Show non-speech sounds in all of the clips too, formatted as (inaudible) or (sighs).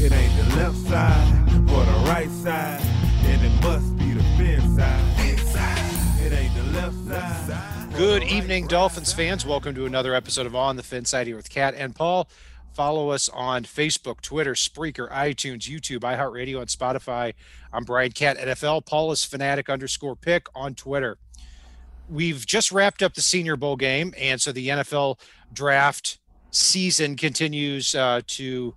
It ain't the left side or the right side, and it must be the fin side. It ain't the left side. Good evening, Dolphins fans. Welcome to another episode of On the Fin Side here with Kat and Paul. Follow us on Facebook, Twitter, Spreaker, iTunes, YouTube, iHeartRadio, and Spotify. I'm Brian Cat NFL. Paul is fanatic underscore pick on Twitter. We've just wrapped up the Senior Bowl game, and so the NFL draft season continues uh, to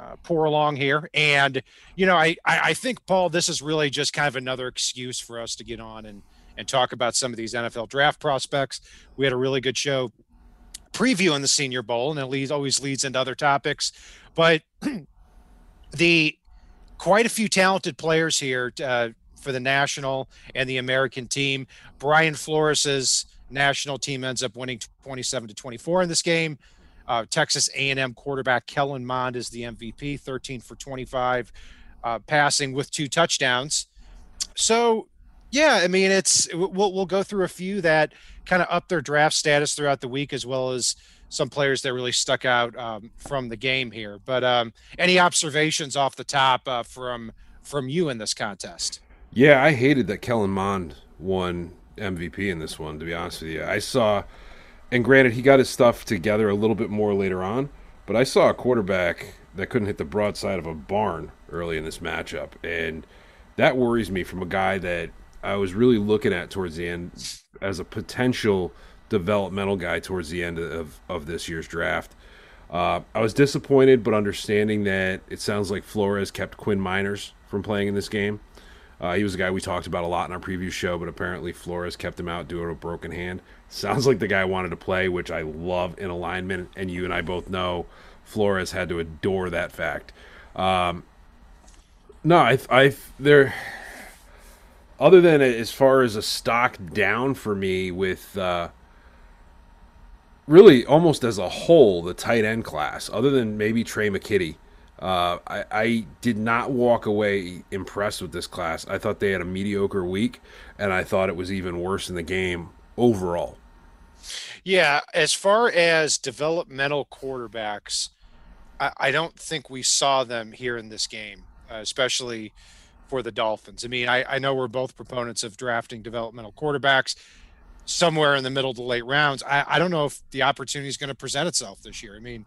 uh, pour along here. And you know, I, I think Paul, this is really just kind of another excuse for us to get on and and talk about some of these NFL draft prospects. We had a really good show previewing the Senior Bowl, and it leads always leads into other topics. But (clears throat) the quite a few talented players here uh, for the national and the American team. Brian Flores's national team ends up winning 27 to 24 in this game. Uh, Texas A&M quarterback Kellen Mond is the MVP, 13 for 25, uh, passing with two touchdowns. So, yeah, I mean, it's we'll we'll go through a few that kind of up their draft status throughout the week, as well as some players that really stuck out um, from the game here. But um, any observations off the top uh, from from you in this contest? Yeah, I hated that Kellen Mond won MVP in this one. To be honest with you, I saw, and granted, he got his stuff together a little bit more later on, but I saw a quarterback that couldn't hit the broadside of a barn early in this matchup, and that worries me from a guy that I was really looking at towards the end as a potential developmental guy towards the end of, of this year's draft. Uh, I was disappointed, but understanding that it sounds like Flores kept Quinn Meinerz from playing in this game. Uh, he was a guy we talked about a lot in our previous show, but apparently Flores kept him out due to a broken hand. (laughs) Sounds like the guy wanted to play, which I love in alignment, and you and I both know Flores had to adore that fact. Um, no, I, I, there. Other than as far as a stock down for me with uh, really almost as a whole the tight end class, other than maybe Tre' McKitty. Uh, I, I, did not walk away impressed with this class. I thought they had a mediocre week, and I thought it was even worse in the game overall. Yeah, as far as developmental quarterbacks, I, I don't think we saw them here in this game, uh, especially for the Dolphins. I mean, I, I know we're both proponents of drafting developmental quarterbacks somewhere in the middle to late rounds. I, I don't know if the opportunity is going to present itself this year. I mean,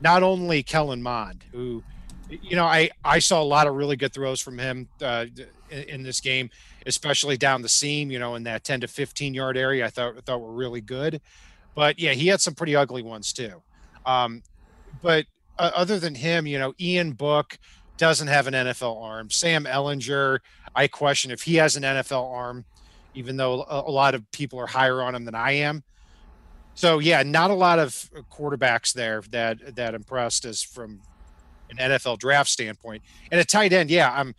not only Kellen Mond, who, you know, I, I saw a lot of really good throws from him uh, in, in, this game, especially down the seam, you know, in that 10 to 15 yard area. I thought, thought were really good. But yeah, he had some pretty ugly ones too. Um, but uh, other than him, you know, Ian Book doesn't have an NFL arm. Sam Ehlinger, I question if he has an NFL arm, even though a, a lot of people are higher on him than I am. So yeah, not a lot of quarterbacks there that that impressed us from an NFL draft standpoint. And a tight end, yeah, I'm.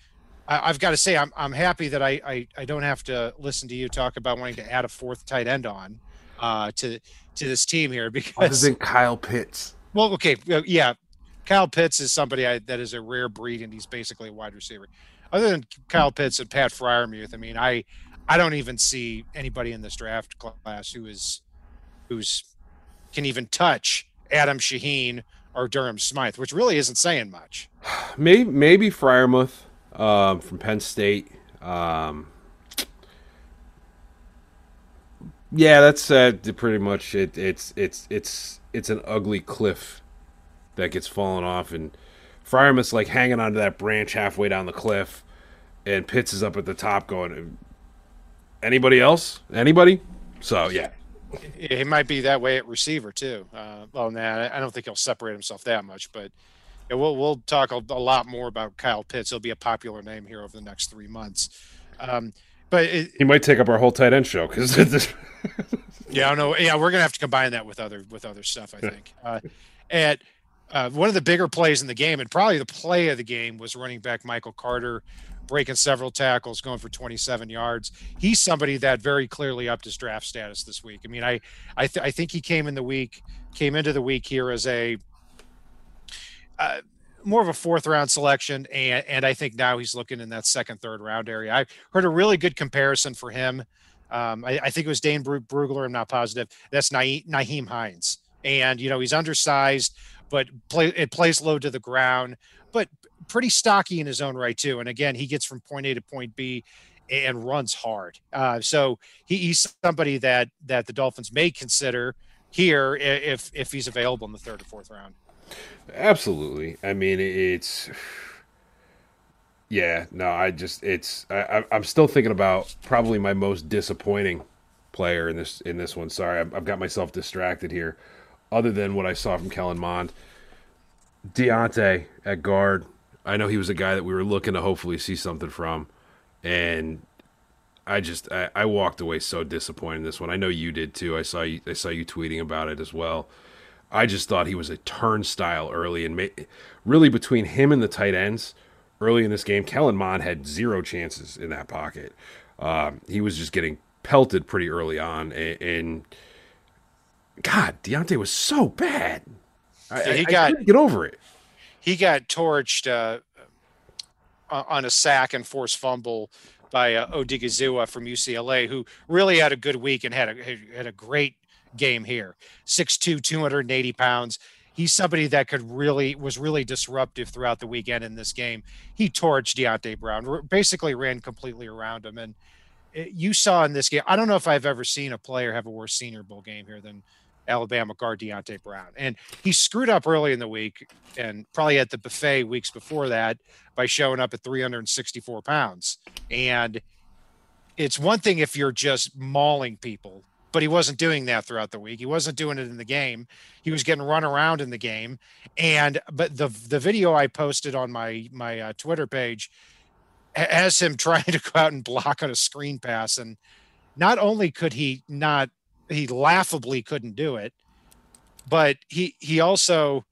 I, have got to say, I'm I'm happy that I, I I don't have to listen to you talk about wanting to add a fourth tight end on uh, to to this team here (laughs) because other than Kyle Pitts. Well, okay, yeah, Kyle Pitts is somebody I, that is a rare breed, and he's basically a wide receiver. Other than Kyle Pitts and Pat Freiermuth, I mean, I I don't even see anybody in this draft class who is who's can even touch Adam Shaheen or Durham Smythe, which really isn't saying much. (sighs) Maybe maybe Freiermuth um, from Penn State. Um, yeah, that's uh, pretty much it. It's it's it's it's an ugly cliff that gets fallen off, and Freiermuth's like hanging onto that branch halfway down the cliff, and Pitts is up at the top going. Anybody else? Anybody? So yeah, he might be that way at receiver too. Uh, well, nah, I don't think he'll separate himself that much, but yeah, we'll we'll talk a, a, lot more about Kyle Pitts. He'll be a popular name here over the next three months. Um, but it, he might take up our whole tight end show because (laughs) yeah, I know. Yeah, we're gonna have to combine that with other with other stuff. I think. Uh, at uh, one of the bigger plays in the game, and probably the play of the game, was running back Michael Carter breaking several tackles, going for 27 yards. He's somebody that very clearly upped his draft status this week. I mean, I I, th- I think he came in the week came into the week here as a uh, more of a fourth round selection, and and I think now he's looking in that second third round area. I heard a really good comparison for him. Um, I, I, think it was Dane Brugler. I'm not positive. That's Nyheim Hines, and you know he's undersized, but play it plays low to the ground, but pretty stocky in his own right too. And again, he gets from point A to point B and runs hard. Uh, so he, he's somebody that that the Dolphins may consider here if if he's available in the third or fourth round. Absolutely. I mean, it's yeah. No, I just it's I, I'm still thinking about probably my most disappointing player in this in this one. Sorry, I've got myself distracted here other than what I saw from Kellen Mond. Deonte at guard. I know he was a guy that we were looking to hopefully see something from, and I just I, I, walked away so disappointed in this one. I know you did too. I saw you I saw you tweeting about it as well. I just thought he was a turnstile early, and ma- really between him and the tight ends early in this game, Kellen Mond had zero chances in that pocket. Um, he was just getting pelted pretty early on, and, and God, Deonte was so bad. I, he I, got I get over it. He got torched uh, on a sack and forced fumble by uh, Odighizuwa from UCLA, who really had a good week and had a had a great game here. 6'2", 280 pounds. He's somebody that could really was really disruptive throughout the weekend in this game. He torched Deonte Brown, basically ran completely around him, and it, you saw in this game. I don't know if I've ever seen a player have a worse Senior Bowl game here than Alabama guard Deonte Brown. And he screwed up early in the week and probably at the buffet weeks before that by showing up at 364 pounds. And it's one thing if you're just mauling people, but he wasn't doing that throughout the week. He wasn't doing it in the game. He was getting run around in the game. And but the the video I posted on my my uh, Twitter page has him (laughs) trying to go out and block on a screen pass and not only could he not he laughably couldn't do it, but he he also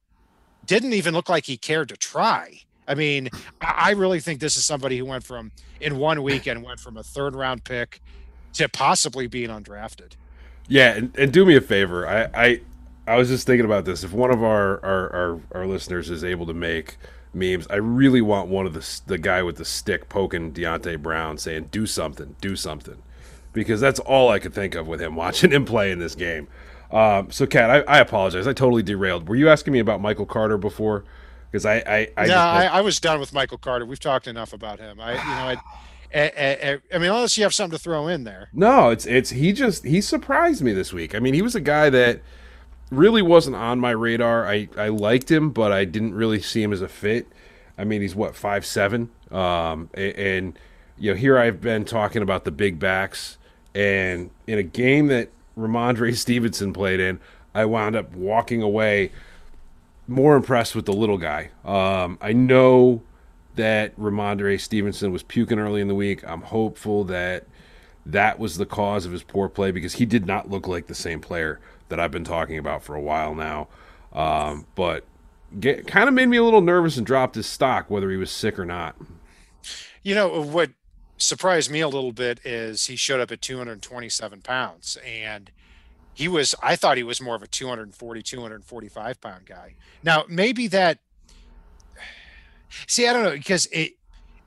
didn't even look like he cared to try. I mean, I really think this is somebody who went from in one weekend went from a third round pick to possibly being undrafted. Yeah, and, and do me a favor. I, I I was just thinking about this. If one of our, our, our, our listeners is able to make memes, I really want one of the the guy with the stick poking Deonte Brown saying, "Do something, do something." Because that's all I could think of with him (laughs) watching him play in this game. Um, so, Kat, I, I, apologize. I totally derailed. Were you asking me about Michael Carter before? Because I, I, I, yeah, I, I, was done with Michael Carter. We've talked enough about him. I, you know, I, I, mean, unless you have something to throw in there. No, it's it's he just he surprised me this week. I mean, he was a guy that really wasn't on my radar. I I liked him, but I didn't really see him as a fit. I mean, he's what five seven, um, and, and you know, here I've been talking about the big backs and in a game that Rhamondre (laughs) Stevenson played in, I wound up walking away more impressed with the little guy. Um, I know that Rhamondre Stevenson was puking early in the week. I'm hopeful that that was the cause of his poor play because he did not look like the same player that I've been talking about for a while now. Um, but get, kind of made me a little nervous and dropped his stock, whether he was sick or not. You know what surprised me a little bit is he showed up at 227 pounds and he was i thought he was more of a 240 245 pound guy now maybe that see i don't know because it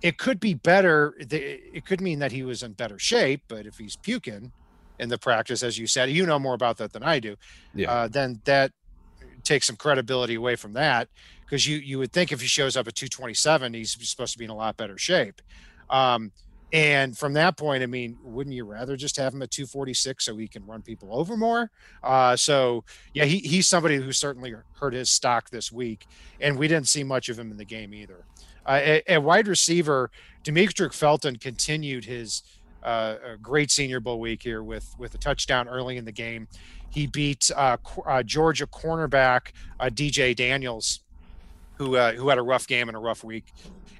it could be better it could mean that he was in better shape but if he's puking in the practice as you said you know more about that than i do yeah. Uh, then that takes some credibility away from that because you you would think if he shows up at 227 he's supposed to be in a lot better shape um, and from that point, I mean, wouldn't you rather just have him at 246 so he can run people over more? Uh, so, yeah, he, he's somebody who certainly hurt his stock this week, and we didn't see much of him in the game either. Uh, at, at, wide receiver, Demetric Felton continued his uh, great Senior Bowl week here with with a touchdown early in the game. He beat uh, uh, Georgia cornerback uh, DJ Daniels, who who had a rough game and a rough week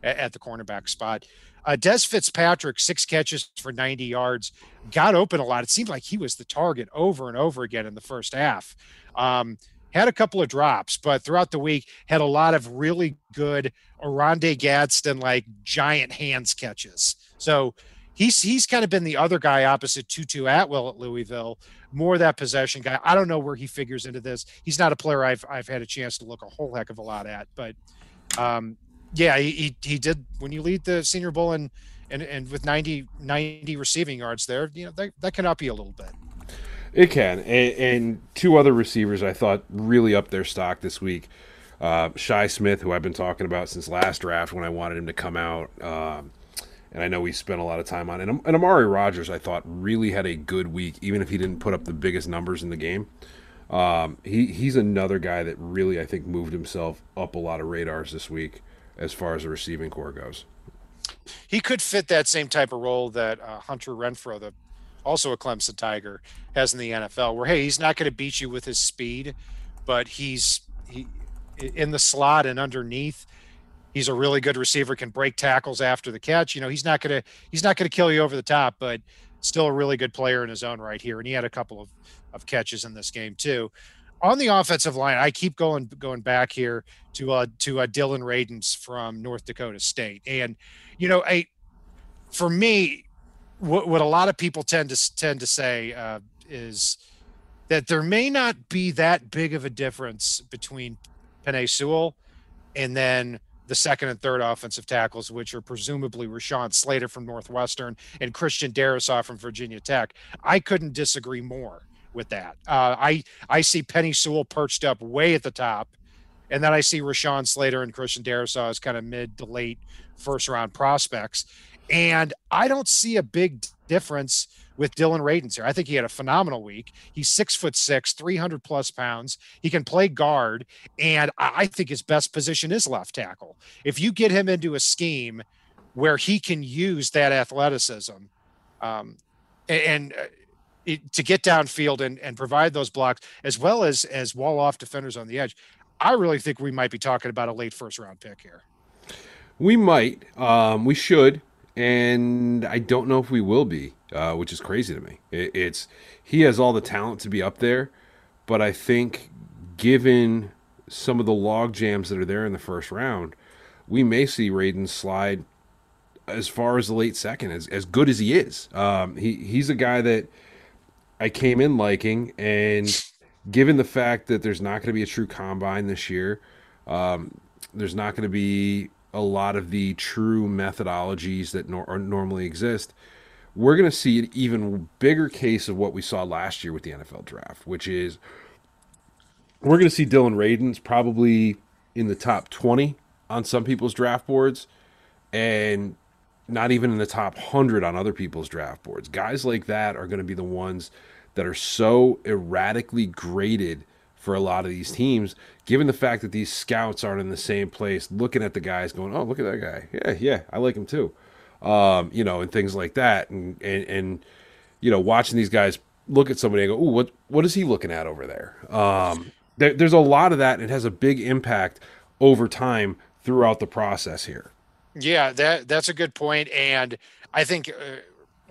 at, at the cornerback spot. Uh, Dez Fitzpatrick, six catches for 90 yards, got open a lot. It seemed like he was the target over and over again in the first half. Um, had a couple of drops, but throughout the week had a lot of really good Oronde Gadsden like giant hands catches. So he's he's kind of been the other guy opposite Tutu Atwell at Louisville, more that possession guy. I don't know where he figures into this. He's not a player I've I've had a chance to look a whole heck of a lot at, but um, yeah, he, he, he did when you lead the Senior Bowl and and and with 90 90 receiving yards there, you know that that can up you a little bit. It can, and, and, two other receivers I thought really up their stock this week. Uh, Shi Smith, who I've been talking about since last draft when I wanted him to come out, um, and I know we spent a lot of time on. And, and Amari Rodgers, I thought, really had a good week, even if he didn't put up the biggest numbers in the game. Um, he he's another guy that really I think moved himself up a lot of radars this week as far as the receiving core goes. He could fit that same type of role that uh, Hunter Renfrow, the also a Clemson Tiger, has in the NFL, where hey, he's not going to beat you with his speed, but he's he in the slot and underneath. He's a really good receiver, can break tackles after the catch. You know, he's not gonna he's not gonna kill you over the top, but still a really good player in his own right here. And he had a couple of, of catches in this game too. On the offensive line, I keep going going back here to uh to uh, Dillon Radunz from North Dakota State, and you know, I for me, what, what a lot of people tend to tend to say uh, is that there may not be that big of a difference between Penei Sewell and then the second and third offensive tackles, which are presumably Rashawn Slater from Northwestern and Christian Darrisaw from Virginia Tech. I couldn't disagree more with that. Uh, I I see Penei Sewell perched up way at the top, and then I see Rashawn Slater and Christian Darrisaw as kind of mid to late first round prospects. And I don't see a big difference with Dillon Radunz here. I think he had a phenomenal week. He's six foot six, 300 plus pounds. He can play guard. And I think his best position is left tackle. If you get him into a scheme where he can use that athleticism um, and, uh, to get downfield and, and provide those blocks as well as as wall off defenders on the edge, I really think we might be talking about a late first round pick here. We might. Um, we should and I don't know if we will be, uh, which is crazy to me. It, it's he has all the talent to be up there, but I think given some of the log jams that are there in the first round, we may see Radunz slide as far as the late second, as, as good as he is. Um, he he's a guy that I came in liking, and given the fact that there's not going to be a true combine this year, um, there's not going to be a lot of the true methodologies that nor- normally exist, we're going to see an even bigger case of what we saw last year with the NFL draft, which is we're going to see Dillon Radunz probably in the top 20 on some people's draft boards and not even in the top 100 on other people's draft boards. Guys like that are going to be the ones that are so erratically graded for a lot of these teams, given the fact that these scouts aren't in the same place looking at the guys going, oh, look at that guy. Yeah, yeah, I like him too. Um, you know, and things like that. And, and, and, you know, watching these guys look at somebody and go, oh, what, what is he looking at over there? Um, there? There's a lot of that. And it has a big impact over time throughout the process here. Yeah, that that's a good. And I think uh,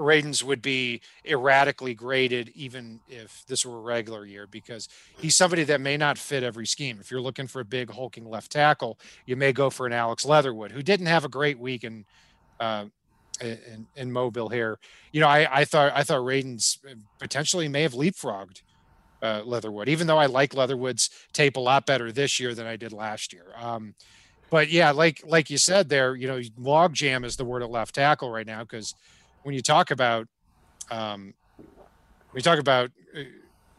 Radunz would be erratically graded even if this were a regular year because he's somebody that may not fit every scheme. If you're looking for a big hulking left tackle, you may go for an Alex Leatherwood who didn't have a great week in uh, in, in Mobile here. You know, I, I thought I thought Radunz potentially may have leapfrogged uh, Leatherwood, even though I like Leatherwood's tape a lot better this year than I did last year. Um, but yeah, like like you said there, you know, logjam is the word at left tackle right now because when you talk about um, we talk about uh,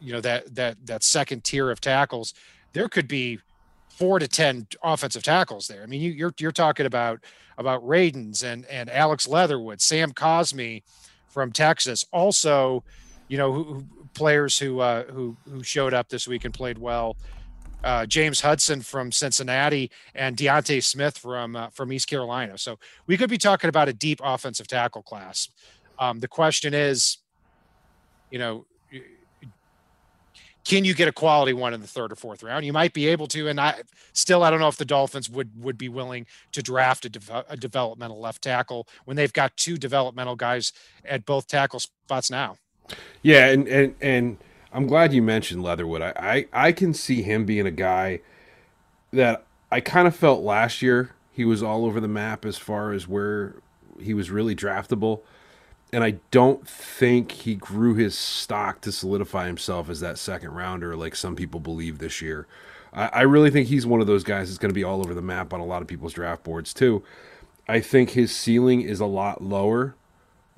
you know that that that second tier of tackles, there could be four to ten offensive tackles there. I mean, you, are you're, you're talking about about Radunz and and Alex Leatherwood, Sam Cosmi from Texas, also, you know, who, who, players who uh, who who showed up this week and played well. Uh, James Hudson from Cincinnati and D'Ante Smith from uh, from East Carolina. So we could be talking about a deep offensive tackle class. Um, the question is, you know, can you get a quality one in the third or fourth round? You might be able to, and I still I don't know if the Dolphins would would be willing to draft a, de- a developmental left tackle when they've got two developmental guys at both tackle spots now. Yeah, and and and I'm glad you mentioned Leatherwood. I, I, I can see him being a guy that I kind of felt last year he was all over the map as far as where he was really draftable. And I don't think he grew his stock to solidify himself as that second rounder like some people believe this year. I, I really think he's one of those guys that's going to be all over the map on a lot of people's draft boards too. I think his ceiling is a lot lower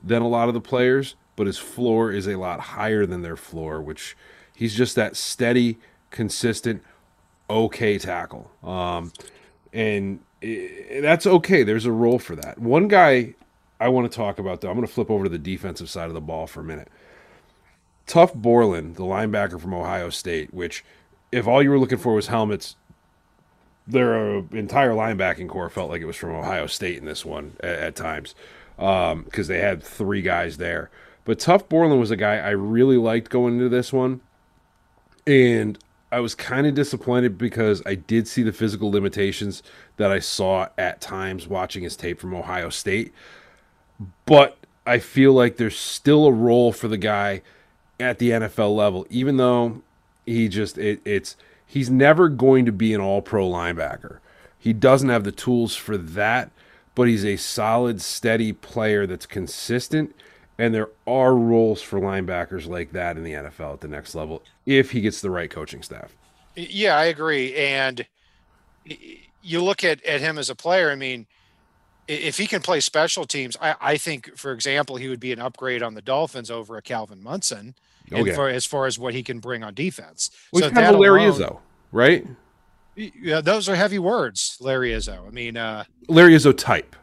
than a lot of the players, but his floor is a lot higher than their floor, which he's just that steady, consistent, okay tackle. Um, and it, that's okay. There's a role for that. One guy I want to talk about, though, I'm going to flip over to the defensive side of the ball for a minute. Tuf Borland, the linebacker from Ohio State, which, if all you were looking for was helmets, their entire linebacking core felt like it was from Ohio State in this one at, at times because um, they had three guys there. But Tuf Borland was a guy I really liked going into this one. And I was kind of disappointed because I did see the physical limitations that I saw at times watching his tape from Ohio State. But I feel like there's still a role for the guy at the NFL level, even though he just it, it's he's never going to be an all pro linebacker. He doesn't have the tools for that, but he's a solid, steady player that's consistent and there are roles for linebackers like that in the NFL at the next level if he gets the right coaching staff. Yeah, I agree. And you look at, at him as a player, I mean, if he can play special teams, I, I think, for example, he would be an upgrade on the Dolphins over a Calvin Munson okay. for, as far as what he can bring on defense. Well, so kind of Larry alone, Izzo, right? Yeah, those are heavy words, Larry Izzo. I mean, uh, Larry Izzo type.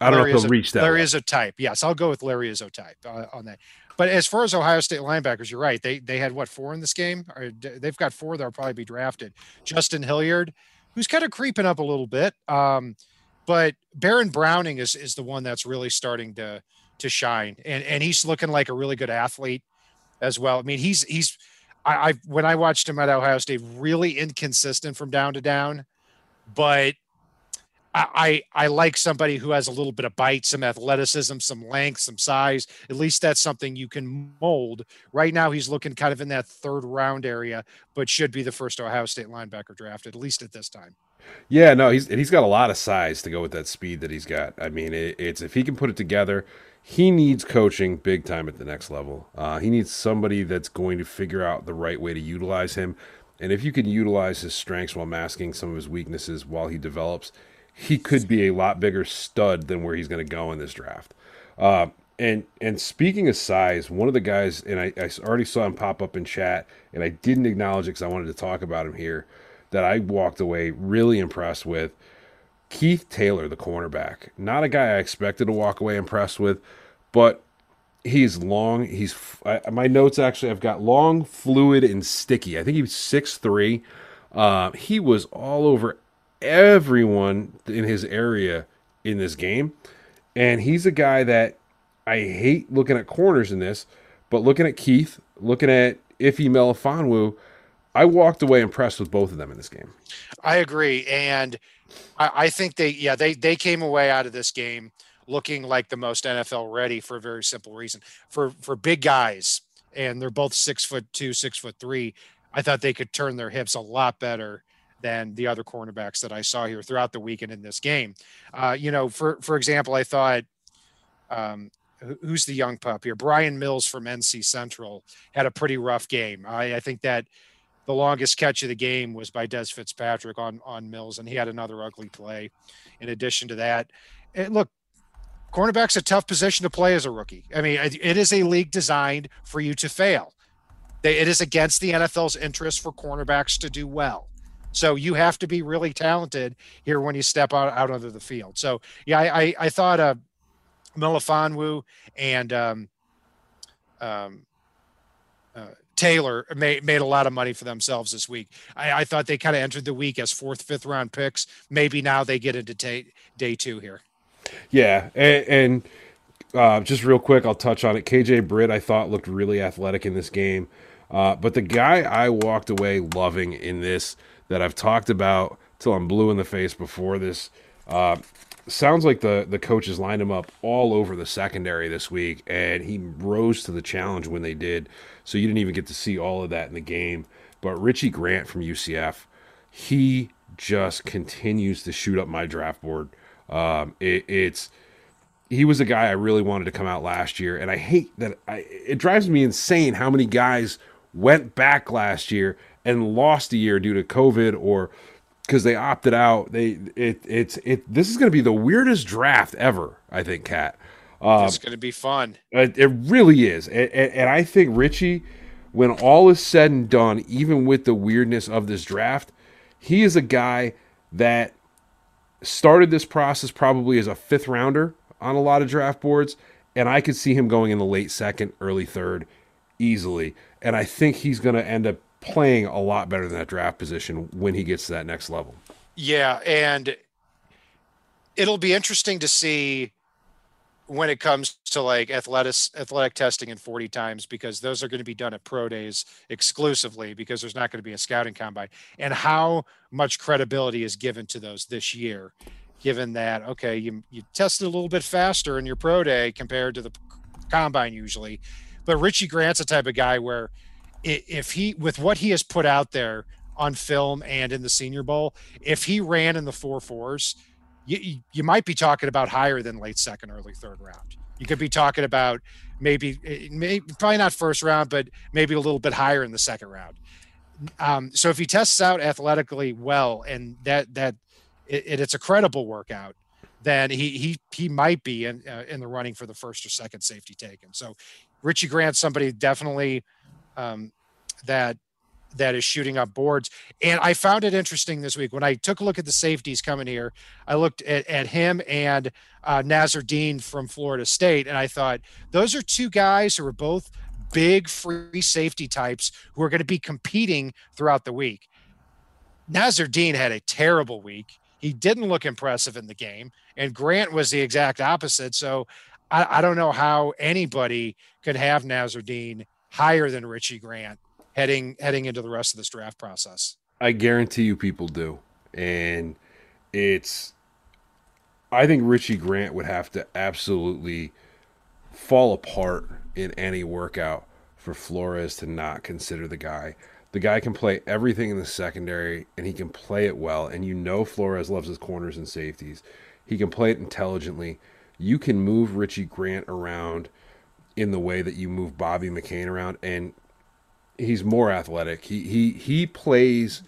I don't Larry know if they'll reach that. Larry is a type. Yes, I'll go with Larry Izzo type uh, on that. But as far as Ohio State linebackers, you're right. They they had what four in this game? Or they've got four that'll probably be drafted. Justin Hilliard, who's kind of creeping up a little bit. Um, but Baron Browning is is the one that's really starting to to shine, and and he's looking like a really good athlete as well. I mean, he's he's I, I when I watched him at Ohio State, really inconsistent from down to down, but I, I like somebody who has a little bit of bite, some athleticism, some length, some size. At least that's something you can mold. Right now, he's looking kind of in that third round area, but should be the first Ohio State linebacker drafted, at least at this time. Yeah, no, he's he's got a lot of size to go with that speed that he's got. I mean, it, it's if he can put it together, he needs coaching big time at the next level. Uh, he needs somebody that's going to figure out the right way to utilize him. And if you can utilize his strengths while masking some of his weaknesses while he develops, he could be a lot bigger stud than where he's going to go in this draft. Uh, and and speaking of size, one of the guys, and I, I already saw him pop up in chat, and I didn't acknowledge it because I wanted to talk about him here. That I walked away really impressed with. Keith Taylor, the cornerback, not a guy I expected to walk away impressed with, but he's long. He's I, my notes actually. I've got long, fluid, and sticky. I think he's six three. Uh, he was all over everyone in his area in this game. And he's a guy that I hate looking at corners in this, but looking at Keith, looking at Ife Melifonwu, I walked away impressed with both of them in this game. I agree. And I, I think they, yeah, they, they came away out of this game looking like the most NFL ready for a very simple reason. For, for big guys, and they're both six foot two, six foot three, I thought they could turn their hips a lot better than the other cornerbacks that I saw here throughout the weekend in this game. Uh, you know, for for example, I thought um, who's the young pup here? Bryan Mills from NC Central had a pretty rough game. I, I, think that the longest catch of the game was by Dez Fitzpatrick on on Mills, and he had another ugly play. In addition to that, and look, cornerback's a tough position to play as a rookie. I mean, it is a league designed for you to fail. it is against the NFL's interest for cornerbacks to do well. So you have to be really talented here when you step out, out onto the field. So yeah, I, I, I thought uh, Melifonwu and um, um, uh, Taylor made, made a lot of money for themselves this week. I, I thought they kind of entered the week as fourth, fifth round picks. Maybe now they get into day, day two here. Yeah. And, and uh, just real quick, I'll touch on it. KJ Britt, I thought looked really athletic in this game. Uh, but the guy I walked away loving in this that I've talked about till I'm blue in the face before this Uh, sounds like the the coaches lined him up all over the secondary this week, and he rose to the challenge when they did. So you didn't even get to see all of that in the game. But Richie Grant from UCF, he just continues to shoot up my draft board. Um, it, it's he was a guy I really wanted to come out last year, and I hate that. I, it drives me insane how many guys went back last year and lost a year due to COVID or because they opted out. They it it's it. This is going to be the weirdest draft ever. I think, Cat. Um, it's going to be fun. It, it really is, and, and I think Richie, when all is said and done, even with the weirdness of this draft, he is a guy that started this process probably as a fifth rounder on a lot of draft boards, and I could see him going in the late second, early third easily. And I think he's going to end up playing a lot better than that draft position when he gets to that next level. Yeah, and it'll be interesting to see when it comes to like athletic athletic testing in 40 times because those are going to be done at pro days exclusively because there's not going to be a scouting combine and how much credibility is given to those this year given that okay you you tested a little bit faster in your pro day compared to the combine usually but Richie Grant's a type of guy where if he with what he has put out there on film and in the senior bowl if he ran in the four fours you, you might be talking about higher than late second, early third round. You could be talking about maybe, eh, maybe probably not first round, but maybe a little bit higher in the second round. Um, so if he tests out athletically well, and that that it, it's a credible workout, then he he he might be in uh, in the running for the first or second safety taken. So Richie Grant, somebody definitely um, that that is shooting up boards. And I found it interesting this week when I took a look at the safeties coming here. I looked at, at him and uh, Nasirildeen from Florida State, and I thought those are two guys who are both big free safety types who are going to be competing throughout the week. Nasirildeen had a terrible week. He didn't look impressive in the game, and Grant was the exact opposite. So I, I don't know how anybody could have Nasirildeen higher than Richie Grant heading heading into the rest of this draft process. I guarantee you people do. And it's I think Richie Grant would have to absolutely fall apart in any workout for Flores to not consider the guy. The guy can play everything in the secondary and he can play it well. And you know Flores loves his corners and safeties. He can play it intelligently. You can move Richie Grant around in the way that you move Bobby McCain around. And he's more athletic. He he he plays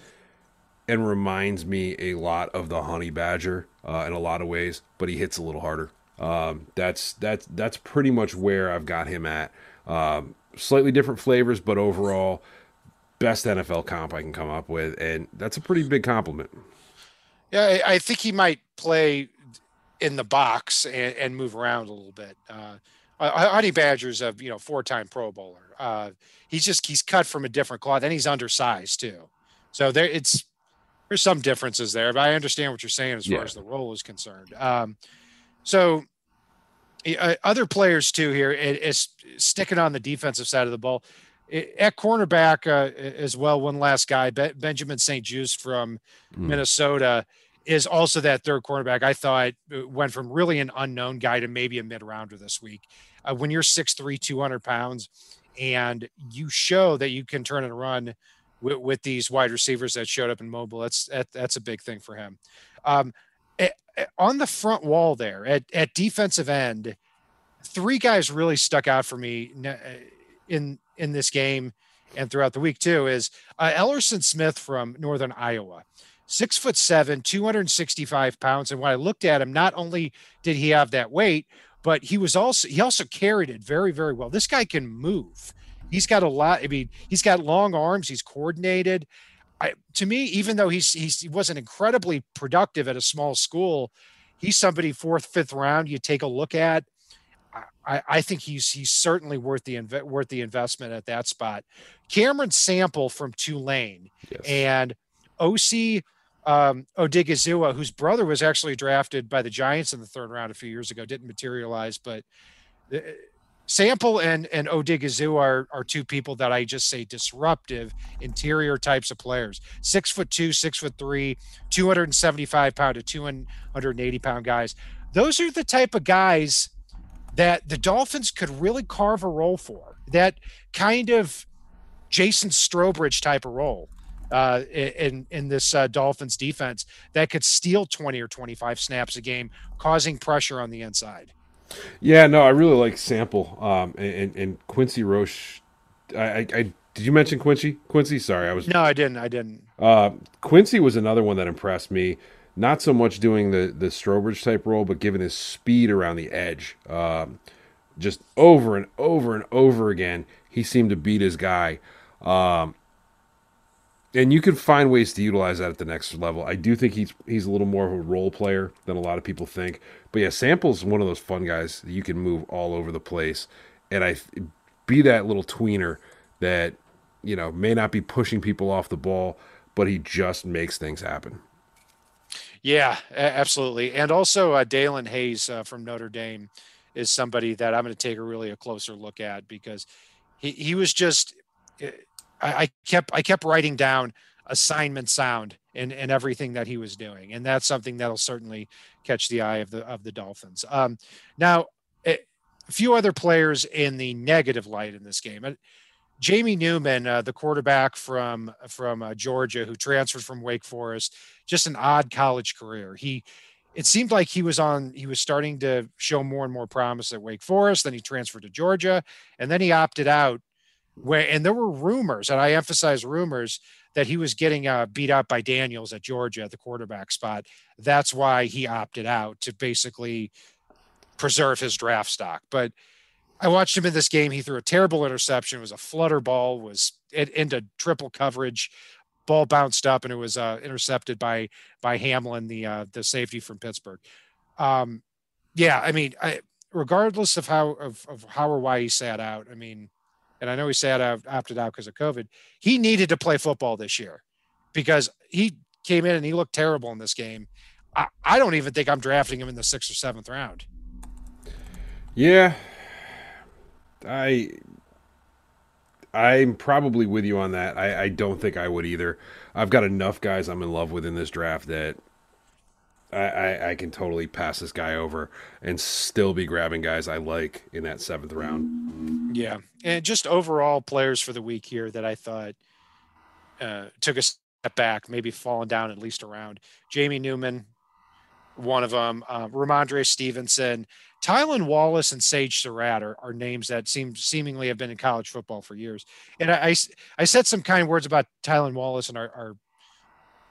and reminds me a lot of the honey badger uh, in a lot of ways, but he hits a little harder. Um, that's that's that's pretty much where I've got him at. Um, slightly different flavors, but overall, best NFL comp I can come up with, and that's a pretty big compliment. Yeah, I think he might play in the box and, and move around a little bit. Uh, Honey Badger's a you know four time Pro Bowler. Uh, he's just he's cut from a different cloth, and he's undersized too. So there, it's there's some differences there, but I understand what you're saying as far as the role is concerned. Um, so uh, other players too here is sticking on the defensive side of the ball. At cornerback uh, as well, one last guy, Benjamin St-Juste from mm. Minnesota is also that third cornerback. I thought uh, went from really an unknown guy to maybe a mid rounder this week. Uh, when you're 6'3, 200 pounds, and you show that you can turn and run with, with these wide receivers that showed up in mobile, that's that, that's a big thing for him. Um, on the front wall there at, at defensive end, three guys really stuck out for me uh, in in this game and throughout the week too. Is uh, Elerson Smith from Northern Iowa six foot seven, 265 pounds. And when I looked at him, not only did he have that weight, but he was also he also carried it very, very well. This guy can move. He's got a lot. I mean, he's got long arms. He's coordinated. I, to me, even though he's, he's he wasn't incredibly productive at a small school, he's somebody fourth, fifth round. You take a look at. I, I think he's he's certainly worth the inv- worth the investment at that spot. Cameron Sample from Tulane yes. and Osa um, Odighizuwa, whose brother was actually drafted by the Giants in the third round a few years ago, didn't materialize, but uh, Sample and and Odighizu are are two people that I just say disruptive interior types of players. Six foot two, six foot three, 275 pound to 280 pound guys. Those are the type of guys that the Dolphins could really carve a role for. That kind of Jason Strowbridge type of role uh, in in this uh, Dolphins defense that could steal 20 or 25 snaps a game, causing pressure on the inside. Yeah, no, I really like Sample um, and, and Quincy Roche. I, I, I, did you mention Quincy? Quincy, sorry, I was. No, I didn't. I didn't. Uh, Quincy was another one that impressed me. Not so much doing the the Strowbridge type role, but given his speed around the edge, um, just over and over and over again, he seemed to beat his guy. Um, and you can find ways to utilize that at the next level. I do think he's he's a little more of a role player than a lot of people think. But yeah, Sample's one of those fun guys that you can move all over the place, and I be that little tweener that you know may not be pushing people off the ball, but he just makes things happen. Yeah, absolutely. And also uh, Daelin Hayes uh, from Notre Dame is somebody that I'm going to take a really a closer look at because he, he was just I, I kept I kept writing down assignment sound and in everything that he was doing, and that's something that'll certainly catch the eye of the of the Dolphins. Um, now, a few other players in the negative light in this game. Uh, Jamie Newman, uh, the quarterback from from uh, Georgia, who transferred from Wake Forest, just an odd college career. He, it seemed like he was on. He was starting to show more and more promise at Wake Forest. Then he transferred to Georgia, and then he opted out where and there were rumors, and I emphasize rumors that he was getting uh, beat up by Daniels at Georgia at the quarterback spot. That's why he opted out to basically preserve his draft stock. But I watched him in this game. He threw a terrible interception. It was a flutter ball. Was into triple coverage. Ball bounced up and it was uh, intercepted by by Hamlin, the uh, the safety from Pittsburgh. Um, yeah, I mean, I, regardless of how of, of how or why he sat out, I mean, and I know he sat out opted out because of COVID. He needed to play football this year because he came in and he looked terrible in this game. I, I don't even think I'm drafting him in the sixth or seventh round. Yeah, I I'm probably with you on that. I, I don't think I would either. I've got enough guys I'm in love with in this draft that I, I, I, can totally pass this guy over and still be grabbing guys I like in that seventh round. Yeah, and just overall players for the week here that I thought uh, took a step back, maybe falling down at least around. Jamie Newman, one of them. Uh, Rhamondre Stevenson, Tylan Wallace, and Sage Surratt are, are, names that seem seemingly have been in college football for years. And I, I, I said some kind words about Tylan Wallace and our, our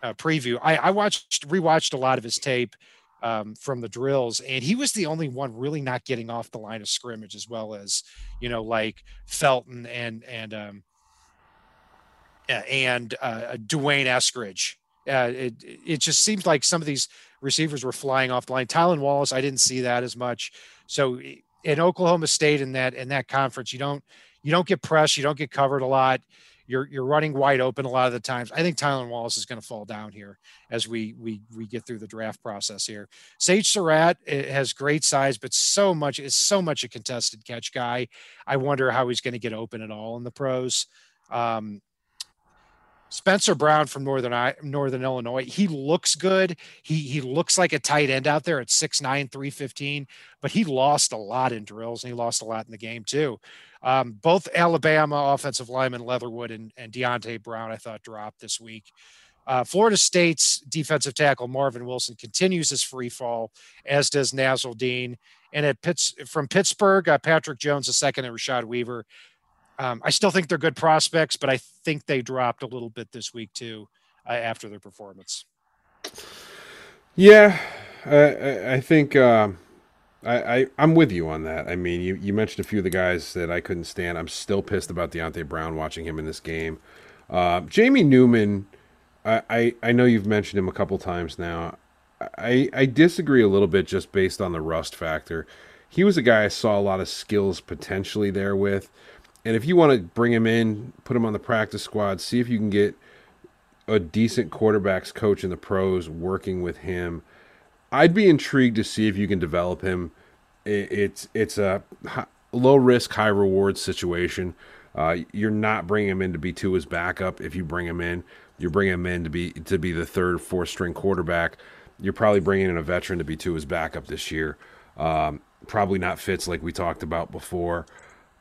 uh, preview. I, I watched rewatched a lot of his tape um, from the drills, and he was the only one really not getting off the line of scrimmage, as well as you know, like Felton and and um, and uh, D'Wayne Eskridge. Uh, it it just seems like some of these receivers were flying off the line. Tylan Wallace, I didn't see that as much. So in Oklahoma State in that in that conference, you don't you don't get pressed, you don't get covered a lot you're you're running wide open a lot of the times. I think Tylan Wallace is going to fall down here as we we we get through the draft process here. Sage Surratt eh, has great size, but so much is so much a contested catch guy. I wonder how he's going to get open at all in the pros. Um, Spencer Brown from Northern Northern Illinois. He looks good. He he looks like a tight end out there at 6'9, 315, but he lost a lot in drills and he lost a lot in the game too. Um, both Alabama offensive lineman Leatherwood and, and Deonte Brown, I thought, dropped this week. Uh, Florida State's defensive tackle Marvin Wilson continues his free fall, as does Nasirildeen. And at Pitts from Pittsburgh, uh, Patrick Jones, the second, and Rashad Weaver. Um, I still think they're good prospects, but I think they dropped a little bit this week too uh, after their performance. Yeah, I, I think um, I, I am with you on that. I mean, you you mentioned a few of the guys that I couldn't stand. I'm still pissed about Deonte Brown watching him in this game. Uh, Jamie Newman, I, I I know you've mentioned him a couple times now. I I disagree a little bit just based on the rust factor. He was a guy I saw a lot of skills potentially there with. And if you want to bring him in, put him on the practice squad, see if you can get a decent quarterbacks coach in the pros working with him. I'd be intrigued to see if you can develop him. It's it's a low risk, high reward situation. Uh, you're not bringing him in to be Tua's backup. If you bring him in, you're bringing him in to be to be the third, fourth string quarterback. You're probably bringing in a veteran to be Tua's backup this year. Um, probably not Fitz like we talked about before,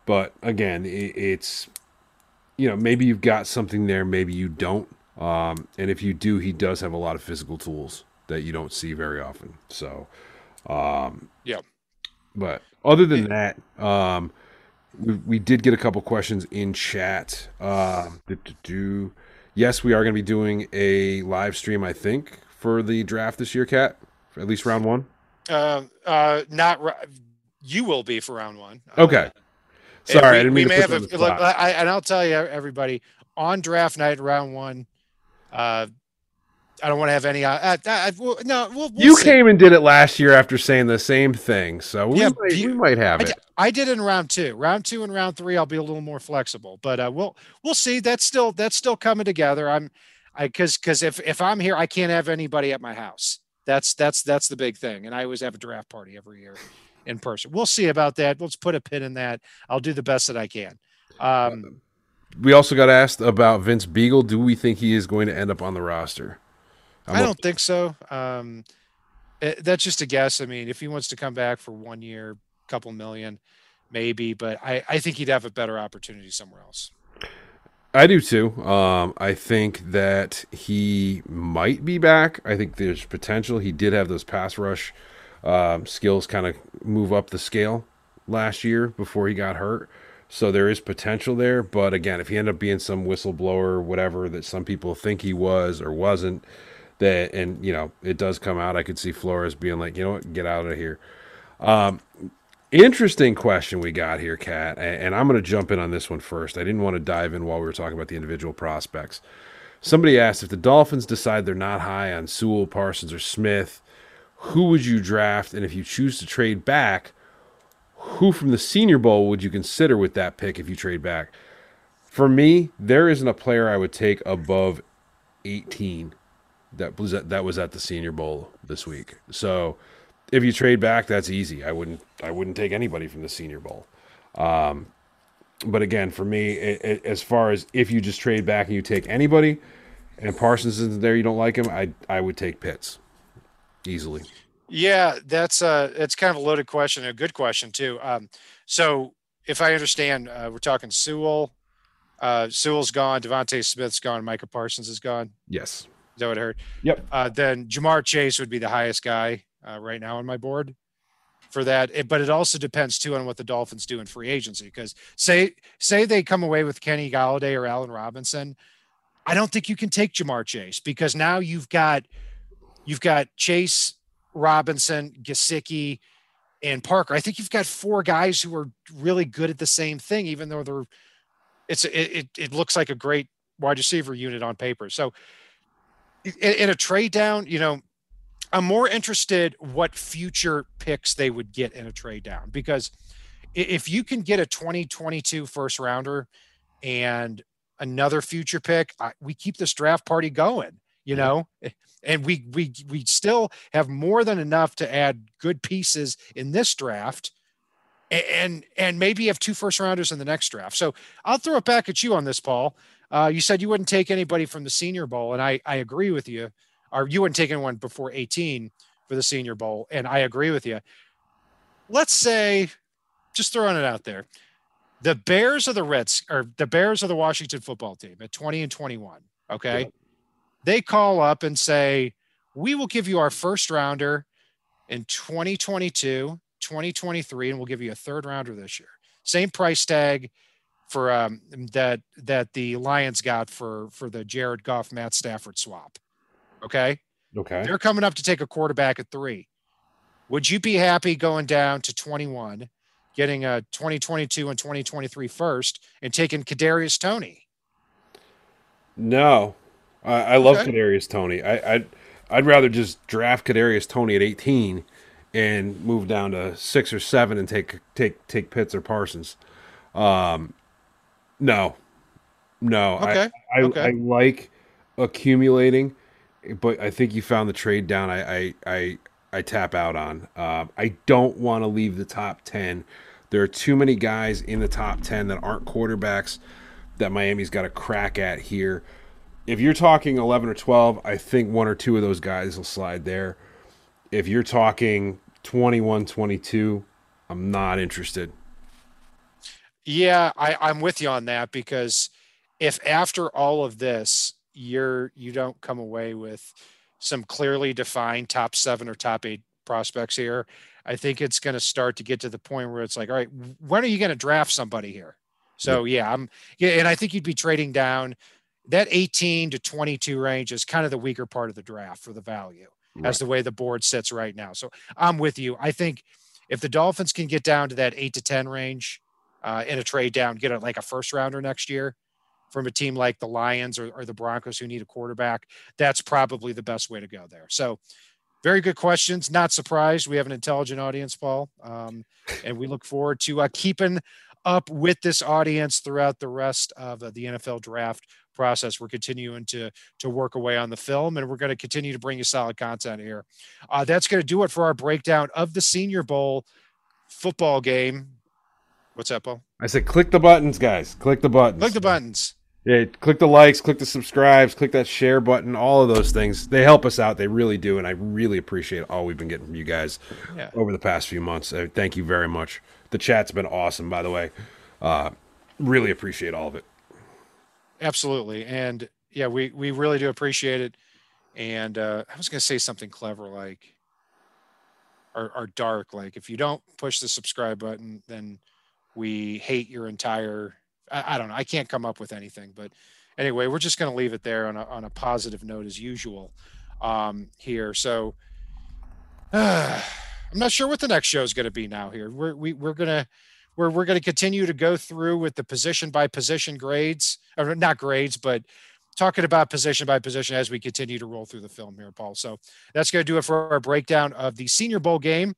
but again, it, it's you know maybe you've got something there, maybe you don't. Um, and if you do, he does have a lot of physical tools that you don't see very often. So, um, Yeah. But other than that, um, we, we did get a couple questions in chat. Um, do, do, do. Yes, we are going to be doing a live stream, I think, for the draft this year, Cat, at least round one. Uh, uh, not you will be for round one. Uh, And Sorry, we, I didn't we to may have a, look. I, and I'll tell you everybody on draft night round one. Uh, I don't want to have any. Uh, uh, uh, no, we'll, we'll you see. came and did it last year after saying the same thing, so we, Yeah, might, you- we might have I it. I did in round two. Round two and round three, I'll be a little more flexible, but uh, we'll we'll see. That's still that's still coming together. I'm, I because because if if I'm here, I can't have anybody at my house. That's that's that's the big thing. And I always have a draft party every year in person. We'll see about that. Let's put a pin in that. I'll do the best that I can. Um, We also got asked about Vince Biegel. Do we think he is going to end up on the roster? I'm I a- don't think so. Um, it- that's just a guess. I mean, if he wants to come back for one year, couple million, maybe, but I, I think he'd have a better opportunity somewhere else. I do too. Um, I think that he might be back. I think there's potential. He did have those pass rush um, skills kind of move up the scale last year before he got hurt. So there is potential there. But again, if he ended up being some whistleblower, whatever that some people think he was or wasn't, that and you know it does come out. I could see Flores being like, you know what, get out of here. Um, interesting question we got here, Kat, and I'm going to jump in on this one first. I didn't want to dive in while we were talking about the individual prospects. Somebody asked if the Dolphins decide they're not high on Sewell, Parsons, or Smith, who would you draft? And if you choose to trade back, who from the Senior Bowl would you consider with that pick if you trade back? For me, there isn't a player I would take above 18 that was at, that was at the Senior Bowl this week. So if you trade back, that's easy. I wouldn't I wouldn't take anybody from the Senior Bowl. Um, but again, for me, it, it, as far as if you just trade back and you take anybody, and Parsons isn't there, you don't like him, I I would take Pitts easily. Yeah, that's uh it's kind of a loaded question, a good question too. Um, so if I understand, uh, we're talking Sewell, uh, Sewell's gone, DeVonta Smith's gone, Micah Parsons is gone. Yes. Is that what I heard? Yep. Uh, then Ja'Marr Chase would be the highest guy uh, right now on my board for that. It, but it also depends too on what the Dolphins do in free agency. Because say say they come away with Kenny Golladay or Allen Robinson, I don't think you can take Ja'Marr Chase because now you've got you've got Chase, Robinson, Gesicki, and Parker. I think you've got four guys who are really good at the same thing, even though they're it's it it, looks like a great wide receiver unit on paper. So in, in a trade down, you know, I'm more interested what future picks they would get in a trade down because if you can get a 2022 first rounder and another future pick, I, we keep this draft party going, you know, and we we we still have more than enough to add good pieces in this draft. And and maybe have two first rounders in the next draft. So I'll throw it back at you on this, Paul. Uh, you said you wouldn't take anybody from the Senior Bowl, and I I agree with you. Or you wouldn't take anyone before 18 for the Senior Bowl, and I agree with you. Let's say, just throwing it out there, the Bears are the Reds, or the Bears are the Washington football team at 20 and 21. Okay, Yeah. They call up and say, "We will give you our first rounder in 2022, 2023, and we'll give you a third rounder this year. Same price tag." for um, that that the Lions got for for the Jared Goff Matt Stafford swap. Okay, Okay. they're coming up to take a quarterback at three. Would you be happy going down to 21, getting a 2022 and 2023 first, and taking Kadarius Toney? No, I, I love Okay. Kadarius Toney. I, I'd I'd rather just draft Kadarius Toney at 18 and move down to six or seven and take take take Pitts or Parsons. Um, no, no. Okay, I I, okay. I like accumulating, but I think you found the trade down. I I I, I tap out on. Um, I don't want to leave the top ten There are too many guys in the top 10 that aren't quarterbacks that Miami's got a crack at here. If you're talking 11 or 12, I think one or two of those guys will slide there. If you're talking 21, 22, I'm not interested. Yeah, I, I'm with you on that because if after all of this you're you don't come away with some clearly defined top seven or top eight prospects here, I think it's going to start to get to the point where it's like, all right, when are you going to draft somebody here? So yeah, I'm yeah, and I think you'd be trading down that 18 to 22 range is kind of the weaker part of the draft for the value right. as the way the board sits right now. So I'm with you. I think if the Dolphins can get down to that eight to 10 range uh, in a trade down, get a, like a first rounder next year from a team like the Lions or, or the Broncos who need a quarterback, that's probably the best way to go there. So very good questions. Not surprised. We have an intelligent audience, Paul. Um, and we look forward to uh, keeping up with this audience throughout the rest of uh, the NFL draft process. We're continuing to to work away on the film, and we're going to continue to bring you solid content here. Uh, that's going to do it for our breakdown of the Senior Bowl football game. What's up, Paul? I said, click the buttons, guys. Click the buttons. Click the buttons. Yeah, click the likes, click the subscribes, click that share button, all of those things. They help us out. They really do. And I really appreciate all we've been getting from you guys yeah. over the past few months. Uh, thank you very much. The chat's been awesome, by the way. Uh, really appreciate all of it. Absolutely. And yeah, we, we really do appreciate it. And uh, I was going to say something clever like, or, or dark, like if you don't push the subscribe button, then we hate your entire I, I don't know. I can't come up with anything, but anyway, we're just going to leave it there on a, on a positive note as usual um, here. So uh, (sighs) I'm not sure what the next show is going to be now here. We're, we, we're going to, we're, we're going to continue to go through with the position by position grades or not grades, but talking about position by position as we continue to roll through the film here, Paul. So that's going to do it for our breakdown of the senior bowl game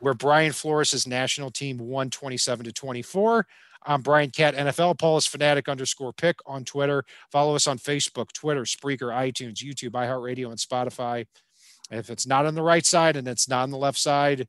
where Brian Flores' national team won 27 to 24. I'm Brian Cat NFL. Paul is fanatic underscore pick on Twitter. Follow us on Facebook, Twitter, Spreaker, iTunes, YouTube, iHeartRadio, and Spotify. If it's not on the right side and it's not on the left side,